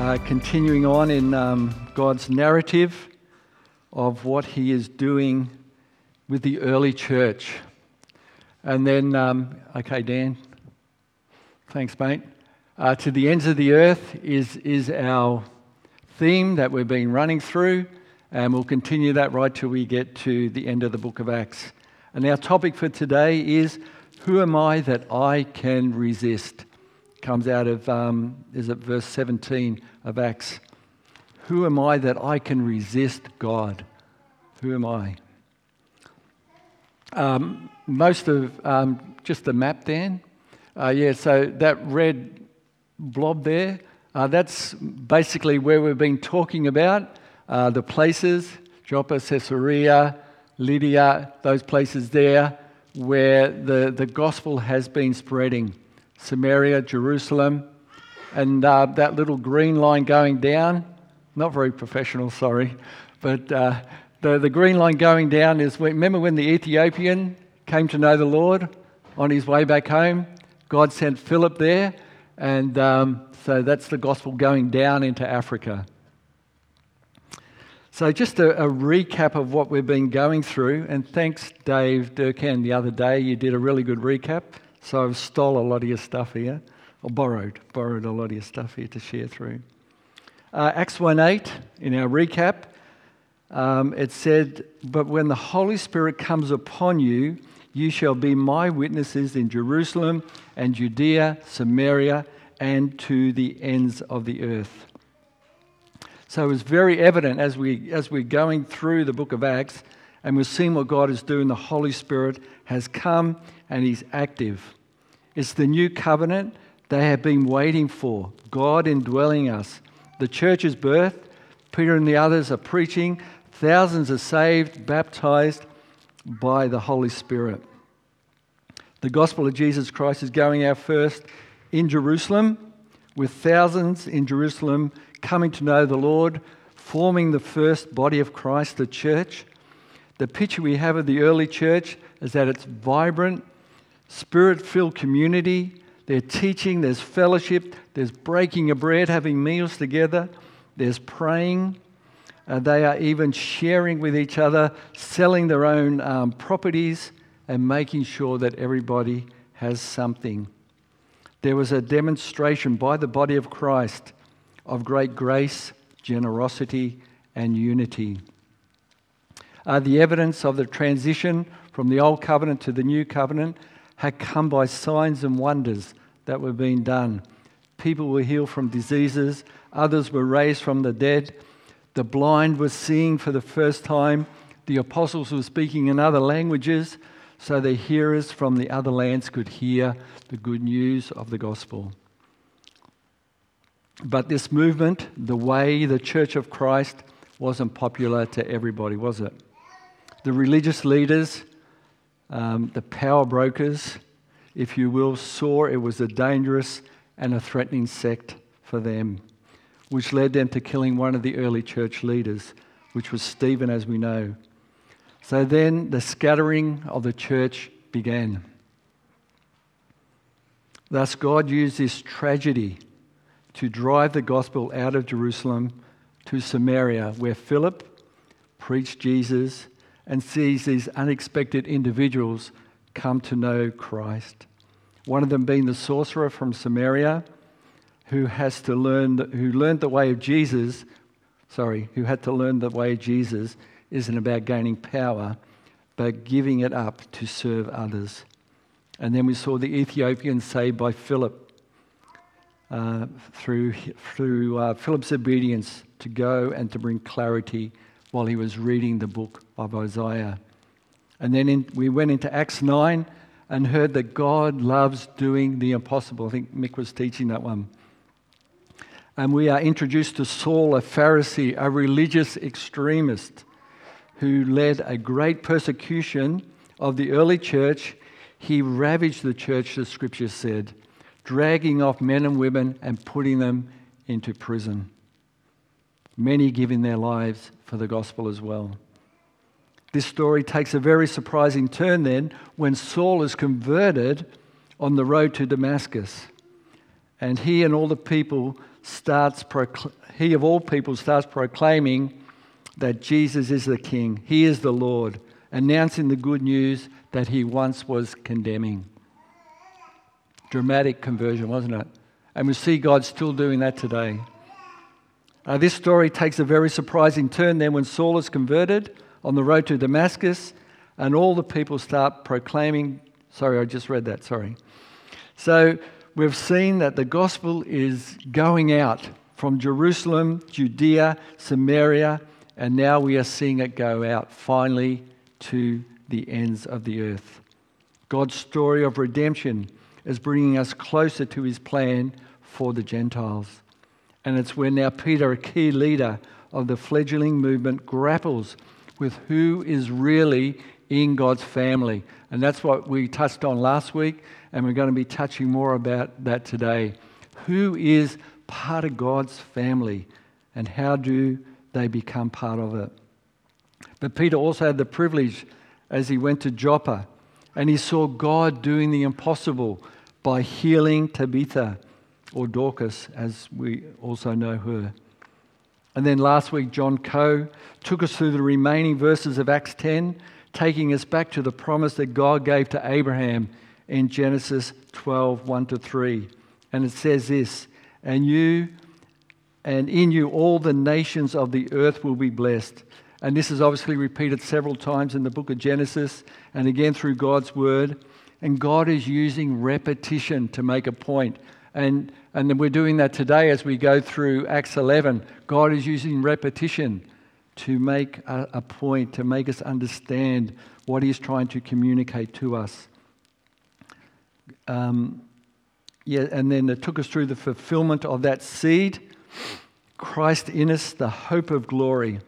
Uh, continuing on in um, God's narrative of what He is doing with the early church. And then, um, okay, Dan, thanks, mate. Uh, to the ends of the earth is, is our theme that we've been running through, and we'll continue that right till we get to the end of the book of Acts. And our topic for today is Who am I that I can resist? Comes out of, um, is it verse 17 of Acts? Who am I that I can resist God? Who am I? Um, most of um, just the map, Dan. Uh, yeah, so that red blob there, uh, that's basically where we've been talking about uh, the places Joppa, Caesarea, Lydda, those places there where the, the gospel has been spreading. Samaria, Jerusalem, and uh, that little green line going down, not very professional, sorry, but uh, the, the green line going down is remember when the Ethiopian came to know the Lord on his way back home? God sent Philip there, and um, so that's the gospel going down into Africa. So, just a, a, recap of what we've been going through, and thanks, Dave Durkan, the other day. You did a really good recap, so I've stole a lot of your stuff here, or borrowed, borrowed a lot of your stuff here to share through. Uh, Acts 1 8, in our recap, um, it said, But when the Holy Spirit comes upon you, you shall be my witnesses in Jerusalem and Judea, Samaria, and to the ends of the earth. So it was very evident as, we, as we're going through the book of Acts and we're seeing what God is doing, the Holy Spirit has come and He's active. It's the new covenant they have been waiting for, God indwelling us. The church's birth, Peter and the others are preaching, thousands are saved, baptized by the Holy Spirit. The gospel of Jesus Christ is going out first in Jerusalem, with thousands in Jerusalem coming to know the Lord, forming the first body of Christ, the church. The picture we have of the early church is that it's vibrant, spirit filled community. They're teaching, there's fellowship, there's breaking of bread, having meals together, there's praying. Uh, they are even sharing with each other, selling their own um, properties, and making sure that everybody has something. There was a demonstration by the body of Christ of great grace, generosity, and unity. Uh, the evidence of the transition from the old covenant to the new covenant had come by signs and wonders that were being done. People were healed from diseases, others were raised from the dead, the blind were seeing for the first time, the apostles were speaking in other languages, so the hearers from the other lands could hear the good news of the gospel. But this movement, the way the Church of Christ, wasn't popular to everybody, was it? The religious leaders, um, the power brokers, if you will, saw it was a dangerous and a threatening sect for them, which led them to killing one of the early church leaders, which was Stephen, as we know. So then the scattering of the church began. Thus, God used this tragedy to drive the gospel out of Jerusalem to Samaria, where Philip preached Jesus and sees these unexpected individuals come to know Christ. One of them being the sorcerer from Samaria, who has to learn, who learned the way of Jesus. Sorry, who had to learn the way of Jesus isn't about gaining power, but giving it up to serve others. And then we saw the Ethiopian saved by Philip uh, through, through uh, Philip's obedience to go and to bring clarity while he was reading the book of Isaiah. And then in, we went into Acts 9 and heard that God loves doing the impossible. I think Mick was teaching that one. And we are introduced to Saul, a Pharisee, a religious extremist who led a great persecution of the early church. He ravaged the church, the scripture said, dragging off men and women and putting them into prison. Many giving their lives for the gospel as well. This story takes a very surprising turn then when Saul is converted on the road to Damascus. And he and all the people starts procl- he of all people starts proclaiming that Jesus is the king. He is the Lord, announcing the good news that he once was condemning. Dramatic conversion, wasn't it? And we see God still doing that today. Uh, this story takes a very surprising turn then when Saul is converted on the road to Damascus, and all the people start proclaiming. Sorry, I just read that, sorry. So we've seen that the gospel is going out from Jerusalem, Judea, Samaria, and now we are seeing it go out finally to the ends of the earth. God's story of redemption is bringing us closer to his plan for the Gentiles. And it's where now Peter, a key leader of the fledgling movement, grapples with who is really in God's family. And that's what we touched on last week, and we're going to be touching more about that today. Who is part of God's family, and how do they become part of it? But Peter also had the privilege as he went to Joppa, and he saw God doing the impossible by healing Tabitha, or Dorcas, as we also know her. And then last week, John Coe took us through the remaining verses of Acts 10, taking us back to the promise that God gave to Abraham in Genesis 12 1 to 3. And it says this, and you and in you all the nations of the earth will be blessed. And this is obviously repeated several times in the book of Genesis and again through God's word. And God is using repetition to make a point. And, and then we're doing that today as we go through Acts 11. God is using repetition to make a, a point, to make us understand what He's trying to communicate to us. Um, yeah, and then it took us through the fulfillment of that seed. Christ in us, the hope of glory.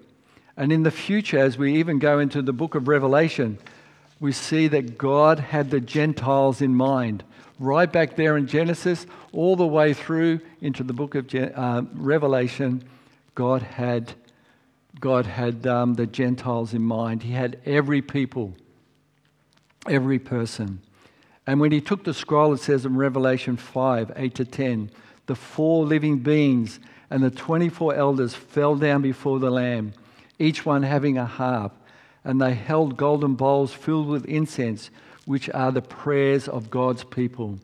And in the future, as we even go into the book of Revelation, we see that God had the Gentiles in mind. Right back there in Genesis, all the way through into the book of uh, Revelation, God had, God had um, the Gentiles in mind. He had every people, every person. And when he took the scroll, it says in Revelation 5 8 to 10, the four living beings and the 24 elders fell down before the Lamb, each one having a harp and they held golden bowls filled with incense, which are the prayers of God's people.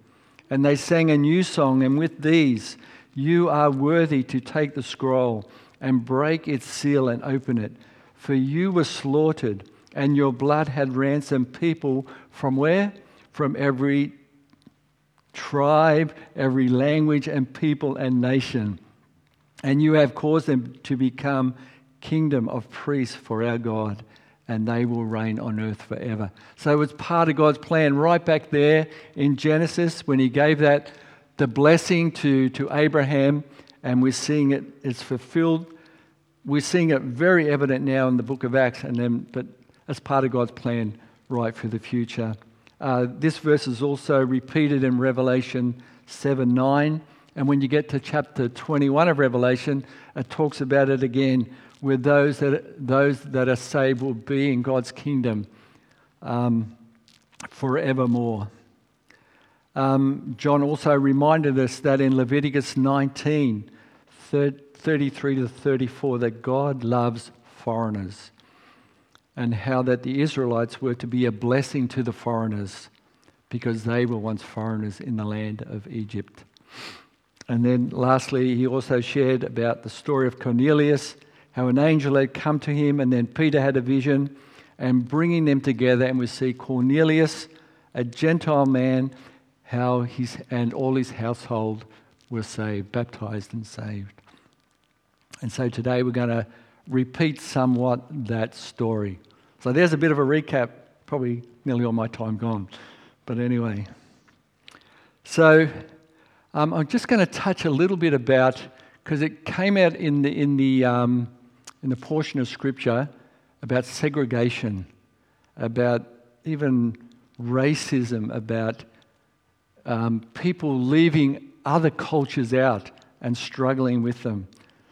And they sang a new song, and with these, you are worthy to take the scroll and break its seal and open it. For you were slaughtered, and your blood had ransomed people from where? From every tribe, every language, and people and nation. And you have caused them to become kingdom of priests for our God and they will reign on earth forever. So it's part of God's plan right back there in Genesis when he gave that the blessing to, to Abraham, and we're seeing it, it's fulfilled. We're seeing it very evident now in the book of Acts, and then, but as part of God's plan right for the future. Uh, this verse is also repeated in Revelation 7 9. And when you get to chapter 21 of Revelation, it talks about it again where those that, those that are saved will be in God's kingdom um, forevermore. Um, John also reminded us that in Leviticus 19, 33 to 34, that God loves foreigners and how that the Israelites were to be a blessing to the foreigners because they were once foreigners in the land of Egypt. And then lastly, he also shared about the story of Cornelius how an angel had come to him, and then Peter had a vision, and bringing them together, and we see Cornelius, a Gentile man, how his and all his household were saved, baptized and saved. And so today we're going to repeat somewhat that story. So there's a bit of a recap, probably nearly all my time gone. But anyway, so um, I'm just going to touch a little bit about because it came out in the, in, the, um, in the portion of Scripture about segregation, about even racism, about um, people leaving other cultures out and struggling with them.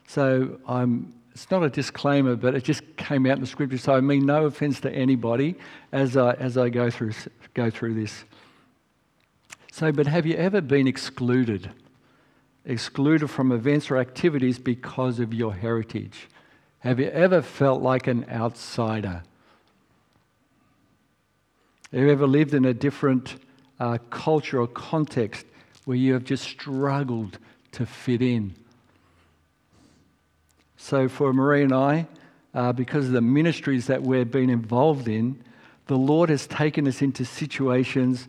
So I'm, it's not a disclaimer, but it just came out in the scripture. So I mean no offense to anybody as I, as I go, through, go through this. So, but have you ever been excluded? Excluded from events or activities because of your heritage? Have you ever felt like an outsider? Have you ever lived in a different uh, culture or context where you have just struggled to fit in? So, for Marie and I, uh, because of the ministries that we've been involved in, the Lord has taken us into situations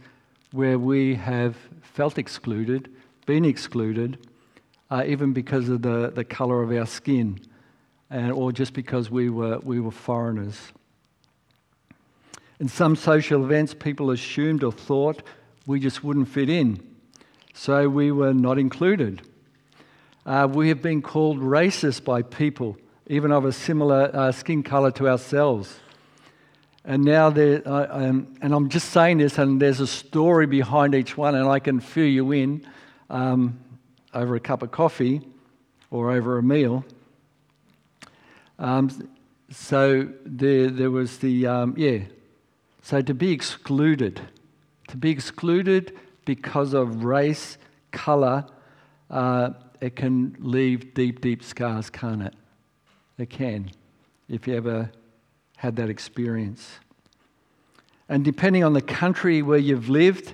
where we have felt excluded, been excluded, uh, even because of the, the colour of our skin, and, or just because we were, we were foreigners. In some social events, people assumed or thought we just wouldn't fit in, so we were not included. Uh, we have been called racist by people, even of a similar uh, skin colour to ourselves. And now, there, um, and I'm just saying this, and there's a story behind each one, and I can fill you in um, over a cup of coffee or over a meal. Um, so there, there was the, um, yeah, so to be excluded, to be excluded because of race, colour, uh, it can leave deep, deep scars, can't it? It can, if you ever had that experience. And depending on the country where you've lived,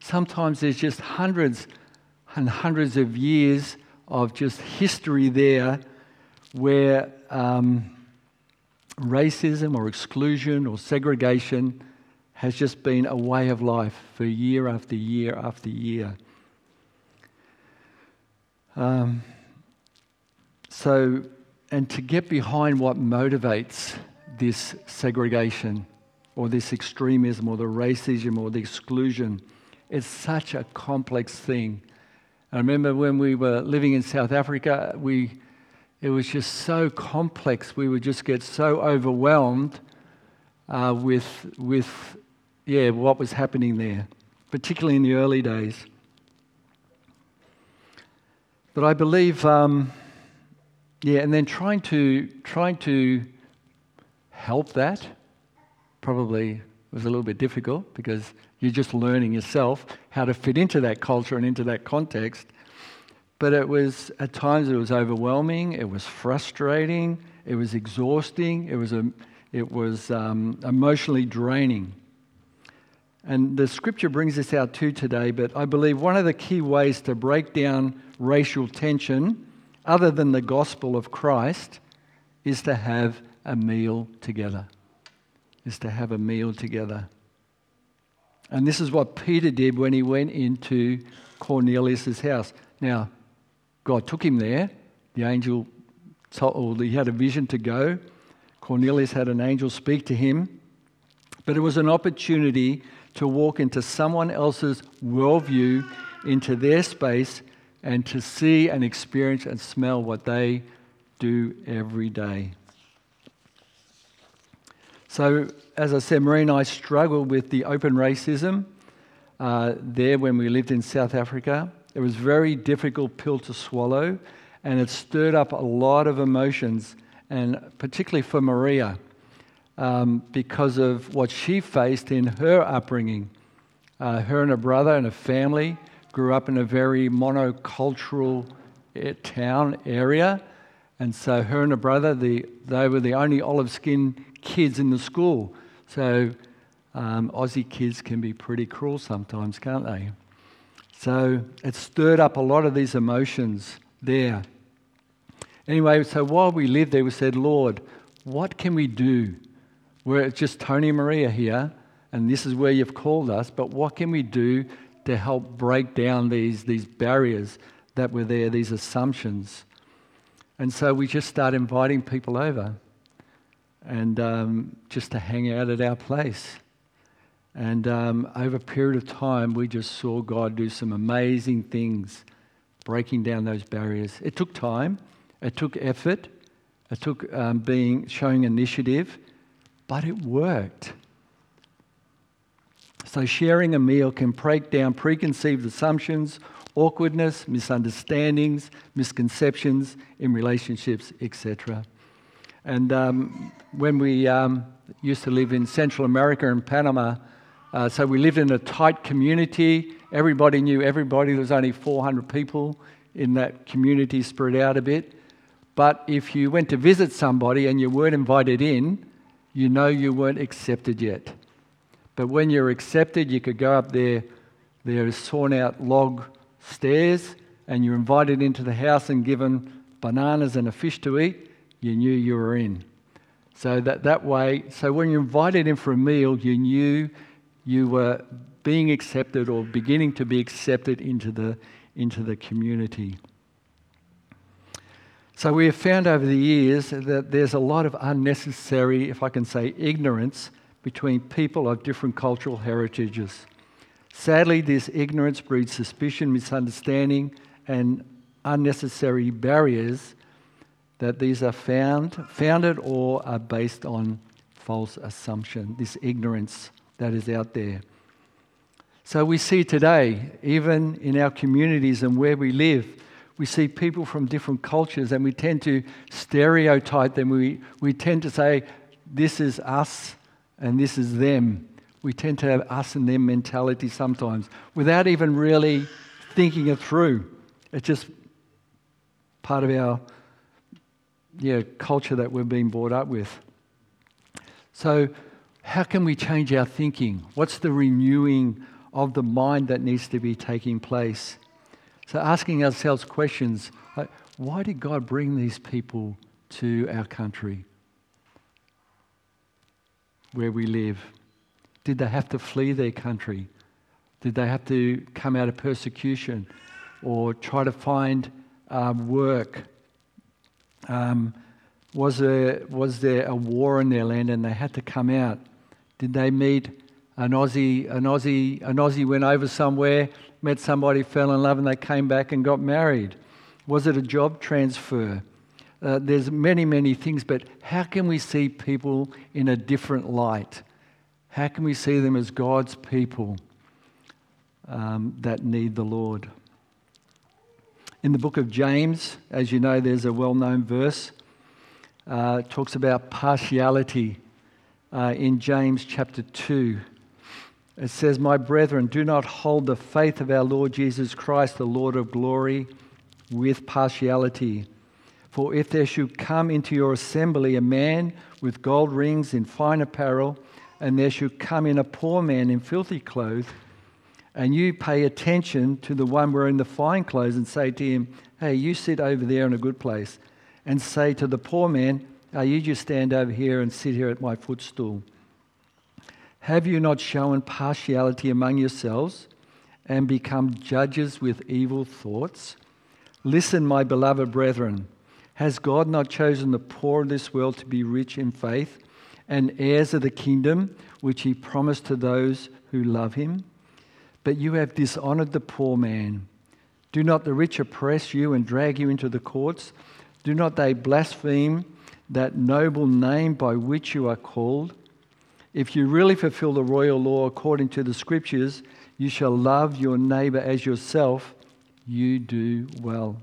sometimes there's just hundreds and hundreds of years of just history there where um, racism or exclusion or segregation has just been a way of life for year after year after year. Um, so, and to get behind what motivates this segregation or this extremism or the racism or the exclusion. It's such a complex thing. I remember when we were living in South Africa, we, it was just so complex. We would just get so overwhelmed uh, with, with yeah, what was happening there, particularly in the early days. But I believe, um, yeah, and then trying to, trying to help that probably was a little bit difficult because you're just learning yourself how to fit into that culture and into that context. But it was, at times, it was overwhelming, it was frustrating, it was exhausting, it was, a, it was um, emotionally draining. And the scripture brings this out too today, but I believe one of the key ways to break down racial tension, other than the gospel of Christ, is to have a meal together is to have a meal together. And this is what Peter did when he went into Cornelius' house. Now, God took him there. The angel told, he had a vision to go. Cornelius had an angel speak to him. But it was an opportunity to walk into someone else's worldview, into their space, and to see and experience and smell what they do every day. So, as I said, Marie and I struggled with the open racism uh, there when we lived in South Africa. It was a very difficult pill to swallow, and it stirred up a lot of emotions, and particularly for Maria, um, because of what she faced in her upbringing. Uh, her and her brother and her family grew up in a very monocultural eh, town area, and so her and her brother, the, they were the only olive skinned kids in the school. So um, Aussie kids can be pretty cruel sometimes, can't they? So it stirred up a lot of these emotions there. Anyway, so while we lived there, we said, Lord, what can we do? We're just Tony and Maria here, and this is where you've called us, but what can we do to help break down these, these barriers that were there, these assumptions? And so we just start inviting people over and um, just to hang out at our place. And um, over a period of time, we just saw God do some amazing things breaking down those barriers. It took time, it took effort, it took um, being showing initiative, but it worked. So, sharing a meal can break down preconceived assumptions, awkwardness, misunderstandings, misconceptions in relationships, etc. And um, when we um, used to live in Central America and Panama, uh, so we lived in a tight community. Everybody knew everybody. There was only 400 people in that community, spread out a bit. But if you went to visit somebody and you weren't invited in, you know you weren't accepted yet. But when you're accepted, you could go up there, there is sawn out log stairs, and you're invited into the house and given bananas and a fish to eat, you knew you were in. So that, that way, so when you're invited in for a meal, you knew you were being accepted or beginning to be accepted into the, into the community. So we have found over the years that there's a lot of unnecessary, if I can say, ignorance between people of different cultural heritages. Sadly, this ignorance breeds suspicion, misunderstanding, and unnecessary barriers that these are found, founded or are based on false assumption, this ignorance that is out there. So we see today, even in our communities and where we live, we see people from different cultures and we tend to stereotype them. We, we tend to say, this is us and this is them. We tend to have us and them mentality sometimes without even really thinking it through. It's just part of our yeah, culture that we've been brought up with. So, how can we change our thinking? What's the renewing of the mind that needs to be taking place? So, asking ourselves questions like, why did God bring these people to our country where we live? Did they have to flee their country? Did they have to come out of persecution or try to find um, work? Um, was, there, was there a war in their land and they had to come out? Did they meet an Aussie? An Aussie, an Aussie went over somewhere met somebody, fell in love, and they came back and got married? Was it a job transfer? Uh, there's many, many things, but how can we see people in a different light? How can we see them as God's people um, that need the Lord? In the book of James, as you know, there's a well known verse. Uh, talks about partiality uh, in James chapter 2. It says, My brethren, do not hold the faith of our Lord Jesus Christ, the Lord of glory, with partiality. For if there should come into your assembly a man with gold rings in fine apparel, and there should come in a poor man in filthy clothes, and you pay attention to the one wearing the fine clothes and say to him, Hey, you sit over there in a good place, and say to the poor man, Hey, you just stand over here and sit here at my footstool. Have you not shown partiality among yourselves and become judges with evil thoughts? Listen, my beloved brethren. Has God not chosen the poor of this world to be rich in faith and heirs of the kingdom which he promised to those who love him? But you have dishonored the poor man. Do not the rich oppress you and drag you into the courts? Do not they blaspheme that noble name by which you are called? If you really fulfill the royal law according to the scriptures, you shall love your neighbor as yourself, you do well.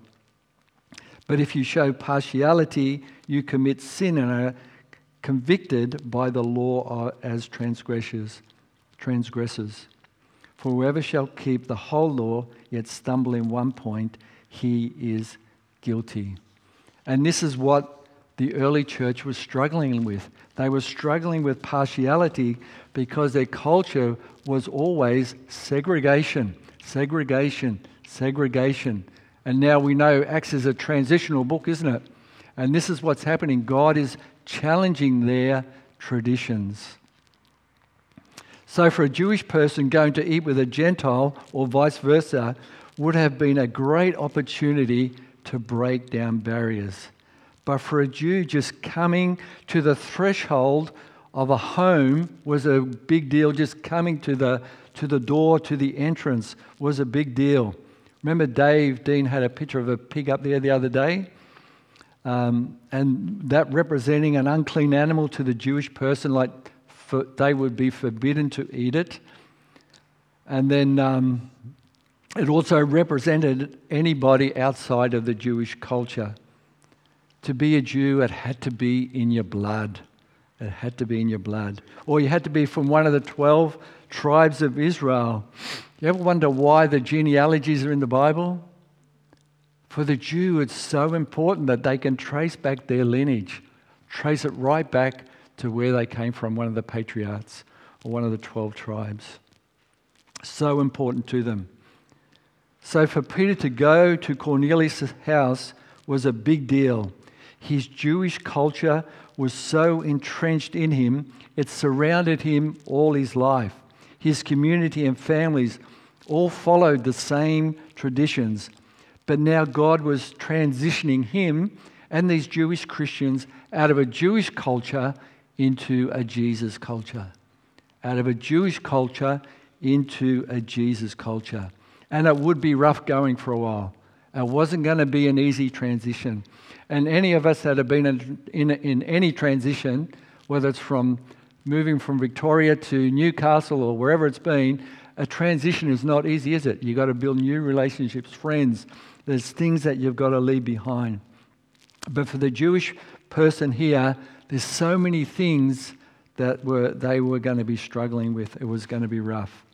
But if you show partiality, you commit sin and are convicted by the law as transgressors. transgressors. For whoever shall keep the whole law, yet stumble in one point, he is guilty. And this is what the early church was struggling with. They were struggling with partiality because their culture was always segregation, segregation, segregation. And now we know Acts is a transitional book, isn't it? And this is what's happening. God is challenging their traditions. So, for a Jewish person going to eat with a Gentile or vice versa would have been a great opportunity to break down barriers. But for a Jew, just coming to the threshold of a home was a big deal. Just coming to the, to the door, to the entrance was a big deal. Remember, Dave Dean had a picture of a pig up there the other day? Um, and that representing an unclean animal to the Jewish person, like for, they would be forbidden to eat it. And then um, it also represented anybody outside of the Jewish culture. To be a Jew, it had to be in your blood. It had to be in your blood. Or you had to be from one of the 12 tribes of Israel. You ever wonder why the genealogies are in the Bible? For the Jew, it's so important that they can trace back their lineage, trace it right back to where they came from, one of the patriarchs or one of the 12 tribes. So important to them. So for Peter to go to Cornelius' house was a big deal. His Jewish culture was so entrenched in him, it surrounded him all his life. His community and families all followed the same traditions. But now God was transitioning him and these Jewish Christians out of a Jewish culture into a Jesus culture. Out of a Jewish culture into a Jesus culture. And it would be rough going for a while. It wasn't going to be an easy transition. And any of us that have been in, in, in any transition, whether it's from moving from Victoria to Newcastle or wherever it's been, a transition is not easy, is it? You've got to build new relationships, friends. There's things that you've got to leave behind. But for the Jewish person here, there's so many things that were, they were going to be struggling with. It was going to be rough.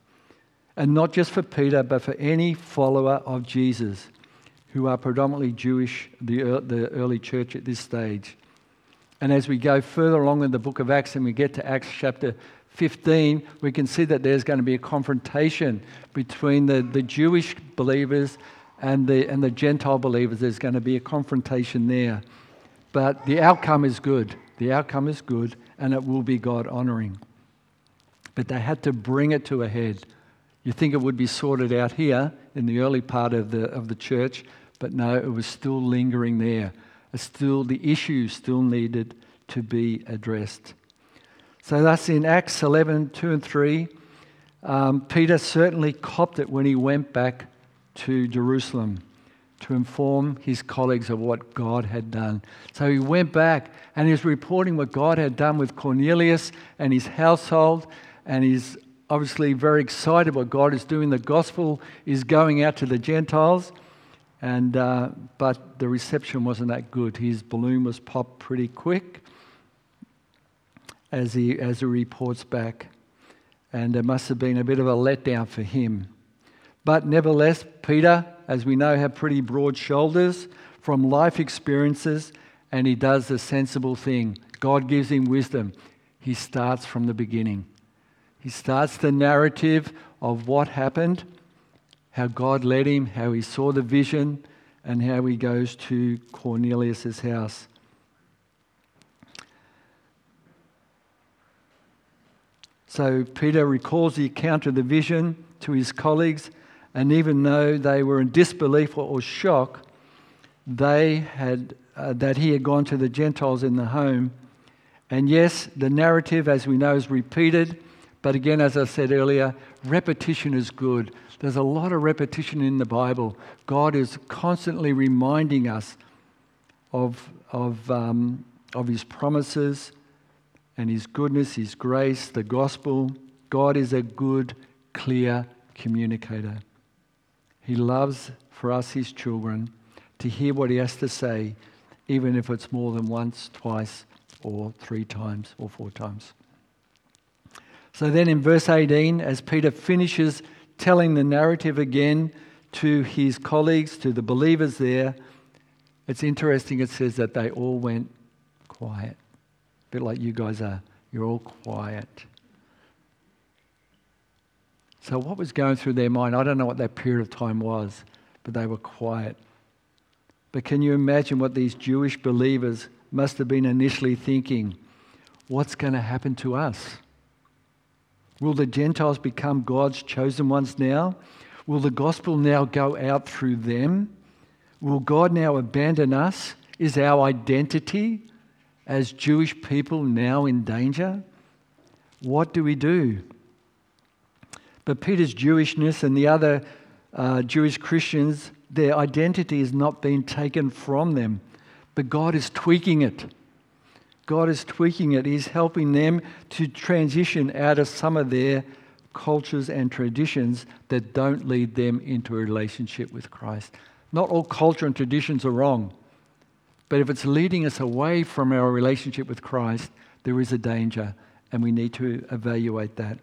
And not just for Peter, but for any follower of Jesus who are predominantly Jewish, the, the early church at this stage. And as we go further along in the book of Acts and we get to Acts chapter 15, we can see that there's going to be a confrontation between the, the Jewish believers and the, and the Gentile believers. There's going to be a confrontation there. But the outcome is good. The outcome is good, and it will be God honoring. But they had to bring it to a head. You think it would be sorted out here in the early part of the, of the church, but no, it was still lingering there. still, the issues still needed to be addressed. So that's in Acts 11 2 and 3. Um, Peter certainly copped it when he went back to Jerusalem to inform his colleagues of what God had done. So he went back and he's reporting what God had done with Cornelius and his household, and he's obviously very excited what God is doing. The gospel is going out to the Gentiles, and uh, but the reception wasn't that good. His balloon was popped pretty quick as he, as he reports back. And it must have been a bit of a letdown for him. But nevertheless, Peter, as we know, had pretty broad shoulders from life experiences, and he does the sensible thing. God gives him wisdom. He starts from the beginning. He starts the narrative of what happened, how God led him, how he saw the vision, and how he goes to Cornelius' house. So Peter recalls the account of the vision to his colleagues, and even though they were in disbelief or shock, they had uh, that he had gone to the Gentiles in the home. And yes, the narrative, as we know, is repeated. But again, as I said earlier, repetition is good. There's a lot of repetition in the Bible. God is constantly reminding us of, of, um, of his promises and His goodness, His grace, the gospel. God is a good, clear communicator. He loves for us, His children, to hear what He has to say, even if it's more than once, twice, or three times, or four times. So then in verse 18, as Peter finishes telling the narrative again to his colleagues, to the believers there, it's interesting it says that they all went quiet A bit like you guys are. You're all quiet. So, what was going through their mind? I don't know what that period of time was, but they were quiet. But can you imagine what these Jewish believers must have been initially thinking? What's going to happen to us? Will the Gentiles become God's chosen ones now? Will the gospel now go out through them? Will God now abandon us? Is our identity as Jewish people now in danger? What do we do? But Peter's Jewishness and the other uh, Jewish Christians, their identity is not being taken from them, but God is tweaking it. God is tweaking it. He's helping them to transition out of some of their cultures and traditions that don't lead them into a relationship with Christ. Not all culture and traditions are wrong, but if it's leading us away from our relationship with Christ, there is a danger, and we need to evaluate that.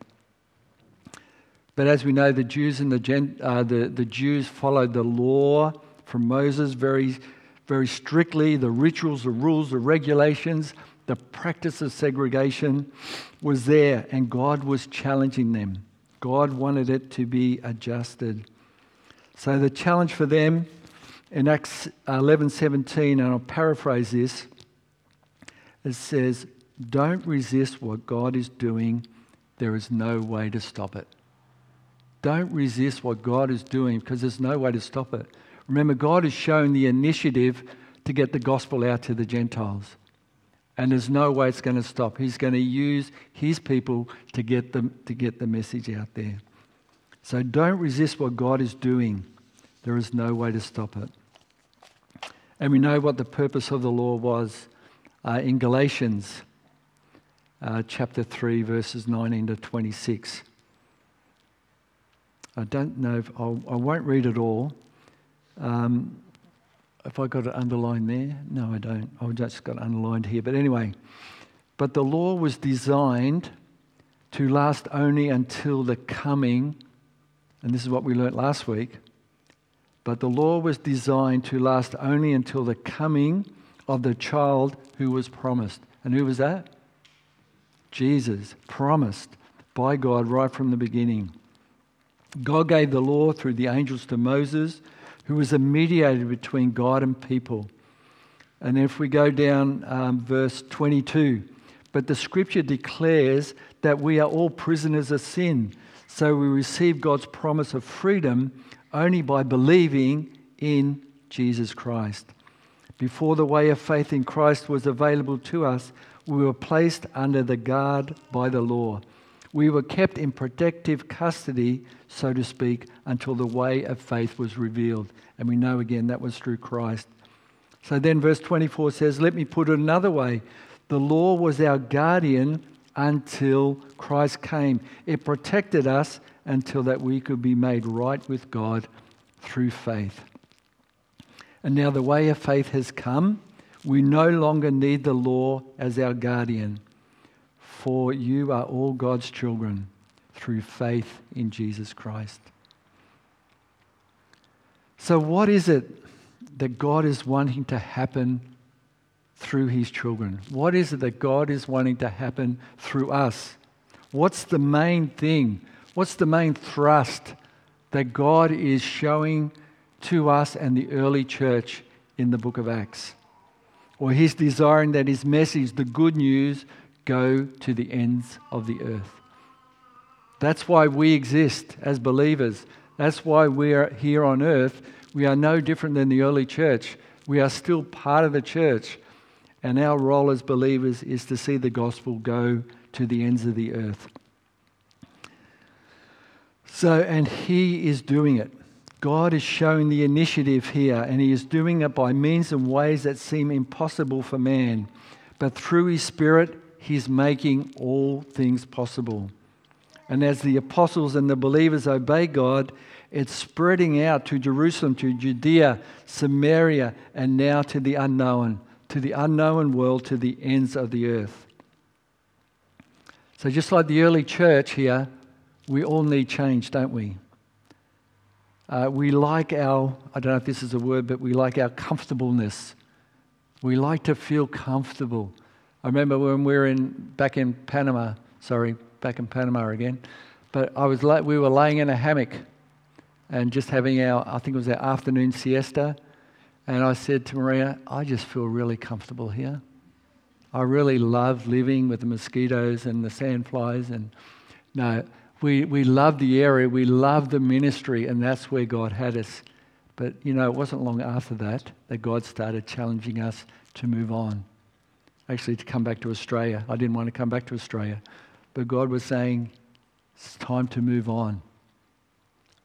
But as we know, the Jews and the, Gen, uh, the, the Jews followed the law from Moses very, very strictly. The rituals, the rules, the regulations, the practice of segregation was there, and God was challenging them. God wanted it to be adjusted. So the challenge for them in Acts 11:17, and I'll paraphrase this, it says, "Don't resist what God is doing. There is no way to stop it." Don't resist what God is doing because there's no way to stop it. Remember, God has shown the initiative to get the gospel out to the Gentiles. And there's no way it's going to stop. He's going to use his people to get, them, to get the message out there. So don't resist what God is doing. There is no way to stop it. And we know what the purpose of the law was uh, in Galatians uh, chapter 3, verses 19 to 26. I don't know if I'll, I will not read it all. Um, if I got it underlined there? No, I don't. I've just got it underlined here. But anyway, but the law was designed to last only until the coming, and this is what we learnt last week. But the law was designed to last only until the coming of the child who was promised. And who was that? Jesus, promised by God right from the beginning. God gave the law through the angels to Moses, who was a mediator between God and people. And if we go down um, verse 22, but the scripture declares that we are all prisoners of sin. So we receive God's promise of freedom only by believing in Jesus Christ. Before the way of faith in Christ was available to us, we were placed under the guard by the law. We were kept in protective custody, so to speak, until the way of faith was revealed. And we know again that was through Christ. So then, verse 24 says, Let me put it another way. The law was our guardian until Christ came. It protected us until that we could be made right with God through faith. And now the way of faith has come. We no longer need the law as our guardian for you are all God's children through faith in Jesus Christ. So, what is it that God is wanting to happen through his children? What is it that God is wanting to happen through us? What's the main thing? What's the main thrust that God is showing to us and the early church in the book of Acts? Or he's desiring that his message, the good news, go to the ends of the earth. That's why we exist as believers. That's why we are here on earth. We are no different than the early church. We are still part of the church. And our role as believers is to see the gospel go to the ends of the earth. So, and He is doing it. God is showing the initiative here, and He is doing it by means and ways that seem impossible for man. But through His Spirit, He's making all things possible. And as the apostles and the believers obey God, it's spreading out to Jerusalem, to Judea, Samaria, and now to the unknown, to the unknown world, to the ends of the earth. So, just like the early church here, we all need change, don't we? Uh, we like our, I don't know if this is a word, but we like our comfortableness. We like to feel comfortable. I remember when we were in back in Panama. Sorry, back in Panama again. But I was we were laying in a hammock and just having our, I think it was our afternoon siesta. And I said to Maria, I just feel really comfortable here. I really love living with the mosquitoes and the sandflies. And no, we, we love the area, we love the ministry, and that's where God had us. But, you know, it wasn't long after that that God started challenging us to move on actually to come back to Australia. I didn't want to come back to Australia. But God was saying, it's time to move on.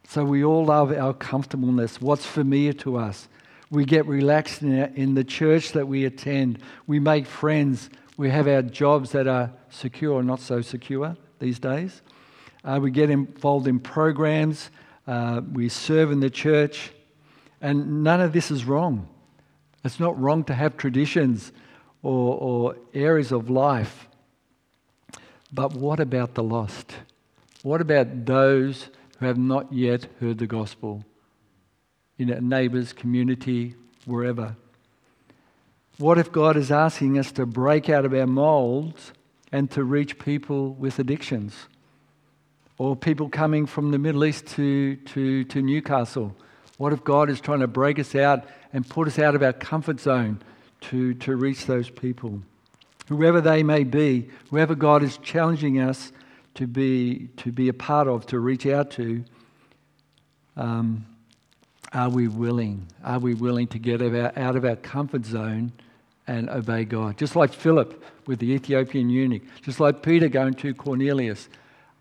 So we all love our comfortableness, what's familiar to us. We get relaxed in, the church that we attend. We make friends. We have our jobs that are secure or not so secure these days. Uh, we get involved in programs. Uh, we serve in the church. And none of this is wrong. It's not wrong to have traditions or, or areas of life. But what about the lost? What about those who have not yet heard the gospel? In know, neighbors, community, wherever. What if God is asking us to break out of our molds and to reach people with addictions? Or people coming from the Middle East to, to, to Newcastle? What if God is trying to break us out and put us out of our comfort zone to, to reach those people? Whoever they may be, whoever God is challenging us to be, to be a part of, to reach out to, um, are we willing? Are we willing to get out of our comfort zone and obey God? Just like Philip with the Ethiopian eunuch, just like Peter going to Cornelius,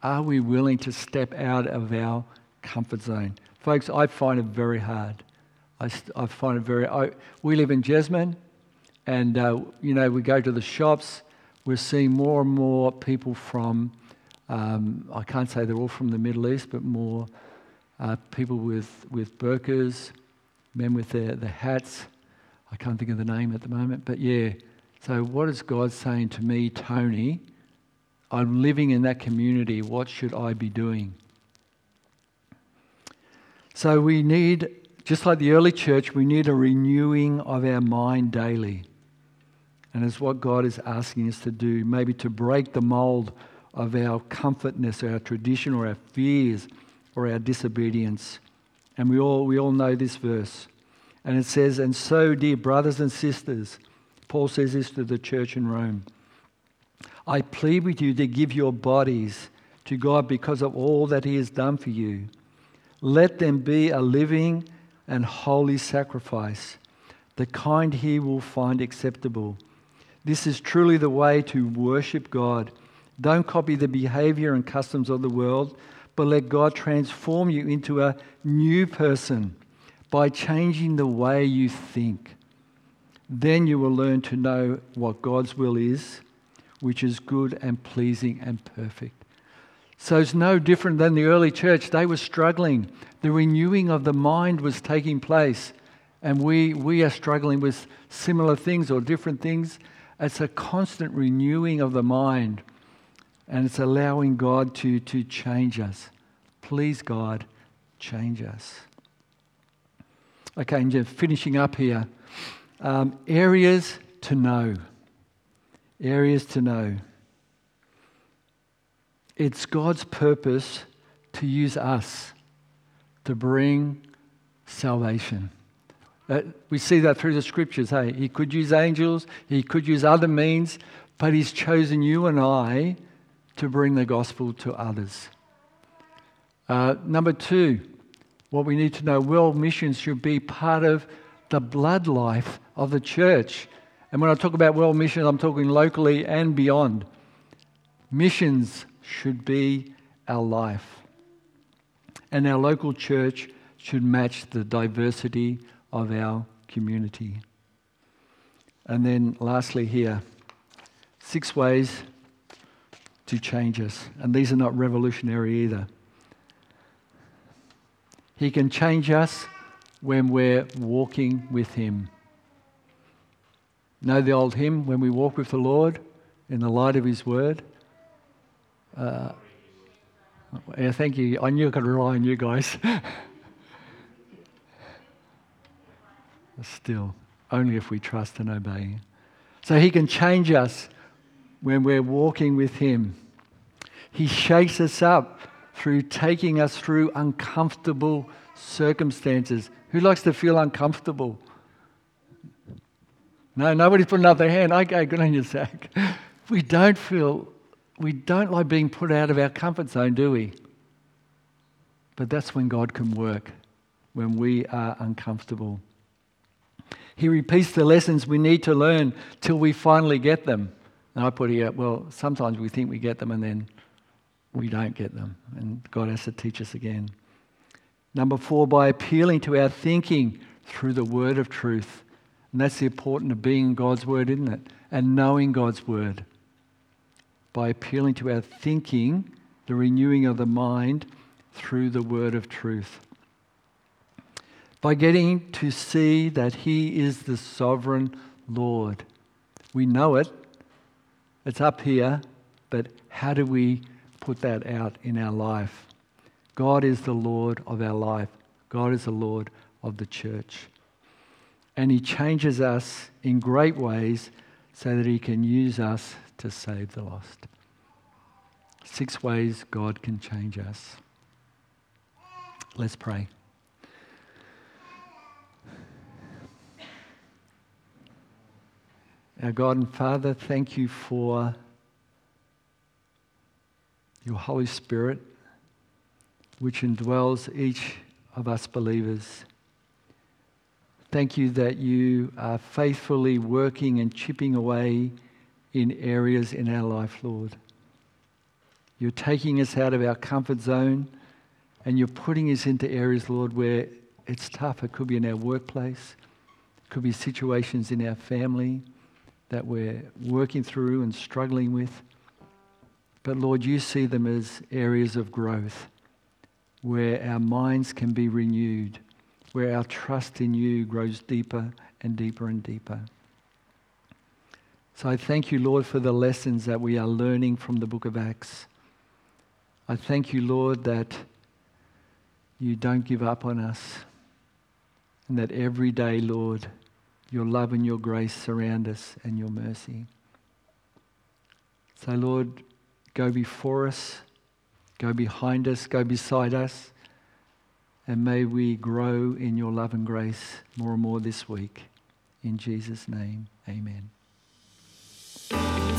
are we willing to step out of our comfort zone? Folks, I find it very hard. I, I find it very. I, we live in Jesmond, and uh, you know we go to the shops. We're seeing more and more people from. Um, I can't say they're all from the Middle East, but more uh, people with with burqas, men with their, their hats. I can't think of the name at the moment, but yeah. So what is God saying to me, Tony? I'm living in that community. What should I be doing? So we need, just like the early church, we need a renewing of our mind daily. And it's what God is asking us to do, maybe to break the mold of our comfortness or our tradition or our fears or our disobedience. And we all, we all know this verse. And it says, And so, dear brothers and sisters, Paul says this to the church in Rome I plead with you to give your bodies to God because of all that He has done for you. Let them be a living and holy sacrifice, the kind he will find acceptable. This is truly the way to worship God. Don't copy the behavior and customs of the world, but let God transform you into a new person by changing the way you think. Then you will learn to know what God's will is, which is good and pleasing and perfect. So it's no different than the early church. They were struggling. The renewing of the mind was taking place. And we, we are struggling with similar things or different things. It's a constant renewing of the mind. And it's allowing God to, to change us. Please, God, change us. Okay, and just finishing up here. Um, areas to know. Areas to know. It's God's purpose to use us to bring salvation. Uh, we see that through the scriptures. Hey, he could use angels, he could use other means, but he's chosen you and I to bring the gospel to others. Uh, number two, what we need to know world missions should be part of the blood life of the church. And when I talk about world missions, I'm talking locally and beyond. Missions should be our life. And our local church should match the diversity of our community. And then, lastly, here, six ways to change us. And these are not revolutionary either. He can change us when we're walking with Him. Know the old hymn, when we walk with the Lord in the light of His word? Uh, yeah, thank you. I knew I could rely on you guys. Still, only if we trust and obey. So He can change us when we're walking with Him. He shakes us up through taking us through uncomfortable circumstances. Who likes to feel uncomfortable? No, nobody's putting up their hand. Okay, good on you, Zach. We don't feel we don't like being put out of our comfort zone, do we? But that's when God can work, when we are uncomfortable. He repeats the lessons we need to learn till we finally get them. And I put here, well, sometimes we think we get them and then we don't get them. And God has to teach us again. Number four, by appealing to our thinking through the word of truth. And that's the important of being in God's word, isn't it? And knowing God's word. By appealing to our thinking, the renewing of the mind through the word of truth. By getting to see that He is the sovereign Lord. We know it, it's up here, but how do we put that out in our life? God is the Lord of our life, God is the Lord of the church. And He changes us in great ways so that He can use us to save the lost. Six ways God can change us. Let's pray. Our God and Father, thank you for your Holy Spirit, which indwells each of us believers. Thank you that you are faithfully working and chipping away in areas in our life, Lord. You're taking us out of our comfort zone and you're putting us into areas, Lord, where it's tough. It could be in our workplace, it could be situations in our family that we're working through and struggling with. But Lord, you see them as areas of growth where our minds can be renewed, where our trust in you grows deeper and deeper and deeper. So I thank you, Lord, for the lessons that we are learning from the book of Acts. I thank you, Lord, that you don't give up on us and that every day, Lord, your love and your grace surround us and your mercy. So, Lord, go before us, go behind us, go beside us, and may we grow in your love and grace more and more this week. In Jesus' name, amen.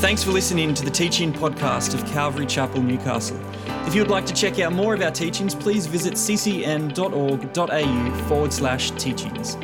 Thanks for listening to the teaching podcast of Calvary Chapel, Newcastle. If you would like to check out more of our teachings, please visit ccn.org.au forward slash teachings.